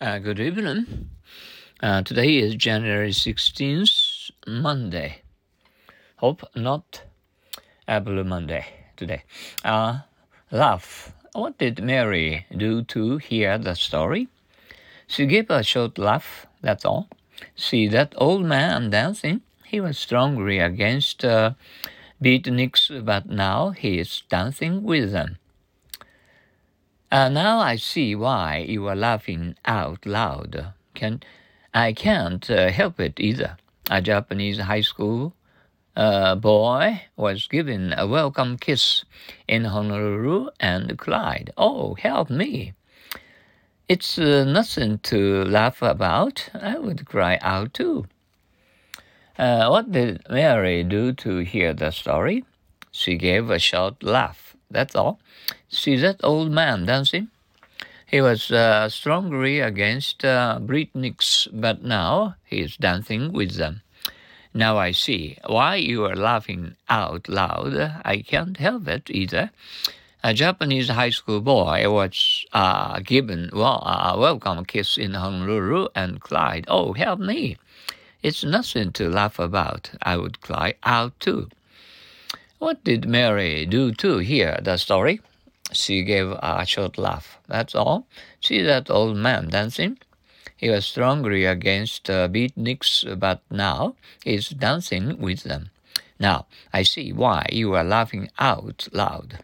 Uh, good evening. Uh, today is January 16th, Monday. Hope not a blue Monday today. Uh, laugh. What did Mary do to hear the story? She gave a short laugh, that's all. See that old man dancing? He was strongly against uh, beatniks, but now he is dancing with them. Uh, now I see why you are laughing out loud. Can I can't uh, help it either. A Japanese high school uh, boy was given a welcome kiss in Honolulu and cried, "Oh, help me!" It's uh, nothing to laugh about. I would cry out too. Uh, what did Mary do to hear the story? She gave a short laugh. That's all. See that old man dancing? He was uh, strongly against uh, beatniks, but now he is dancing with them. Now I see why you are laughing out loud. I can't help it either. A Japanese high school boy was uh, given well, a welcome kiss in Honolulu and cried, Oh, help me! It's nothing to laugh about. I would cry out too. What did Mary do to hear the story? She gave a short laugh. That's all. See that old man dancing? He was strongly against uh, beatniks, but now he's dancing with them. Now I see why you are laughing out loud.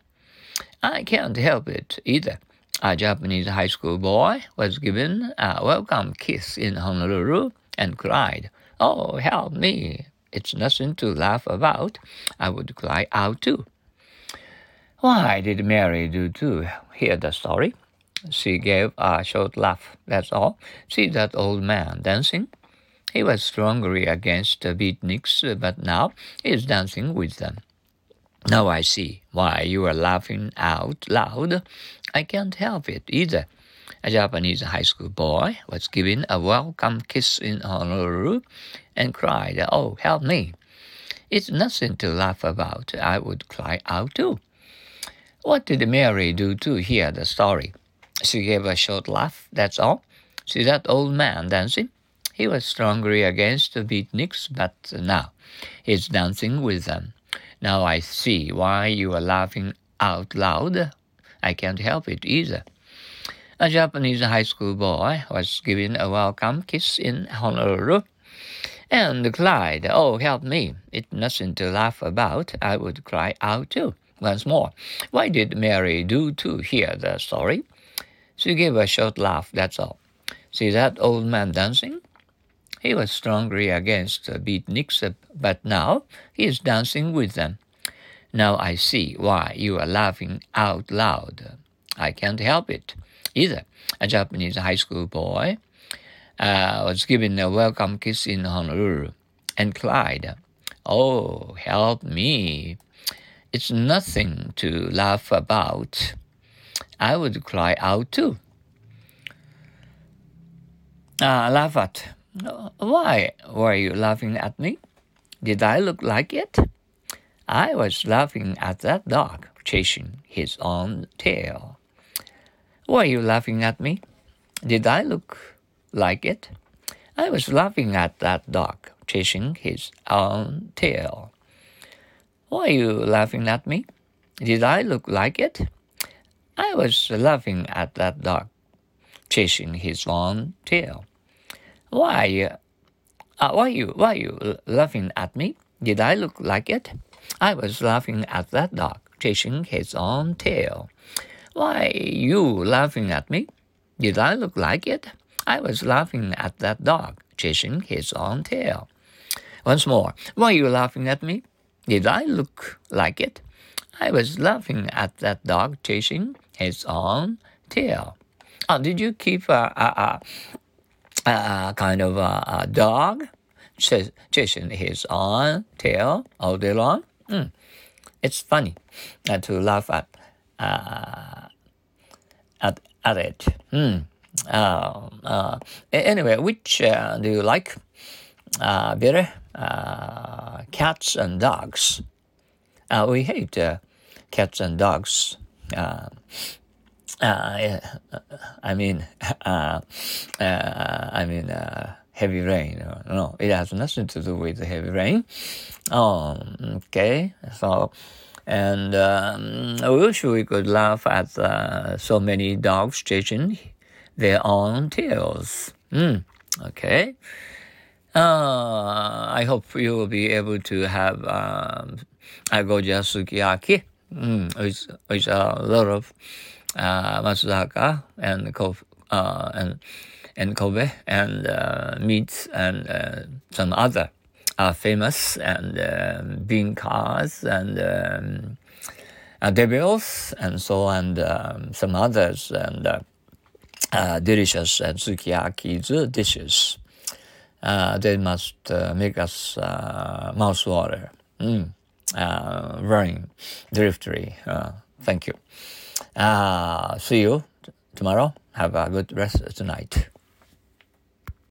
I can't help it either. A Japanese high school boy was given a welcome kiss in Honolulu and cried, Oh, help me! It's nothing to laugh about. I would cry out too. Why did Mary do to hear the story? She gave a short laugh, that's all. See that old man dancing? He was strongly against the beatniks, but now he is dancing with them. Now I see why you are laughing out loud. I can't help it either. A Japanese high school boy was given a welcome kiss in Honolulu and cried, Oh, help me. It's nothing to laugh about. I would cry out too. What did Mary do to hear the story? She gave a short laugh, that's all. See that old man dancing? He was strongly against the beatniks, but now he's dancing with them. Now I see why you are laughing out loud. I can't help it either. A Japanese high school boy was given a welcome kiss in Honolulu and cried, Oh, help me. It's nothing to laugh about. I would cry out too. Once more, why did Mary do to hear the story? She gave a short laugh, that's all. See that old man dancing? He was strongly against the beatniks, but now he is dancing with them. Now I see why you are laughing out loud. I can't help it either. A Japanese high school boy uh, was given a welcome kiss in Honolulu and cried, Oh, help me. It's nothing to laugh about. I would cry out too. Uh, laugh at. Why were you laughing at me? Did I look like it? I was laughing at that dog chasing his own tail. Were you laughing at me? Did I look like it? I was laughing at that dog chasing his own tail. Why are you laughing at me? Did I look like it? I was laughing at that dog chasing his own tail. Why, uh, why you, why you laughing at me? Did I look like it? I was laughing at that dog chasing his own tail. Why, you laughing at me? Did I look like it? I was laughing at that dog chasing his own tail. Once more, why are you laughing at me? Did I look like it? I was laughing at that dog chasing his own tail. Oh, did you keep a, a, a, a kind of a, a dog ch- chasing his own tail all day long? Mm. It's funny uh, to laugh at. Uh, at, at it. Hmm. Uh, uh, anyway, which uh, do you like uh, better? Cats and dogs. We hate cats and dogs. uh, I mean, uh, uh, I mean, heavy rain. No, it has nothing to do with heavy rain. Oh, okay. So, and um, I wish we could laugh at so many dogs chasing their own tails. Mm, okay. Uh, I hope you will be able to have um, agoja sukiyaki, mm, which, which a lot of uh, Matsusaka and uh, and and Kobe and uh, meats and uh, some other famous and um, bean cars and um, uh, devils and so and um, some others and uh, delicious uh, sukiyaki dishes. Uh, they must uh, make us uh, mouth water. Mm. Driftry. Uh, thank you. See you tomorrow. Have a good rest tonight.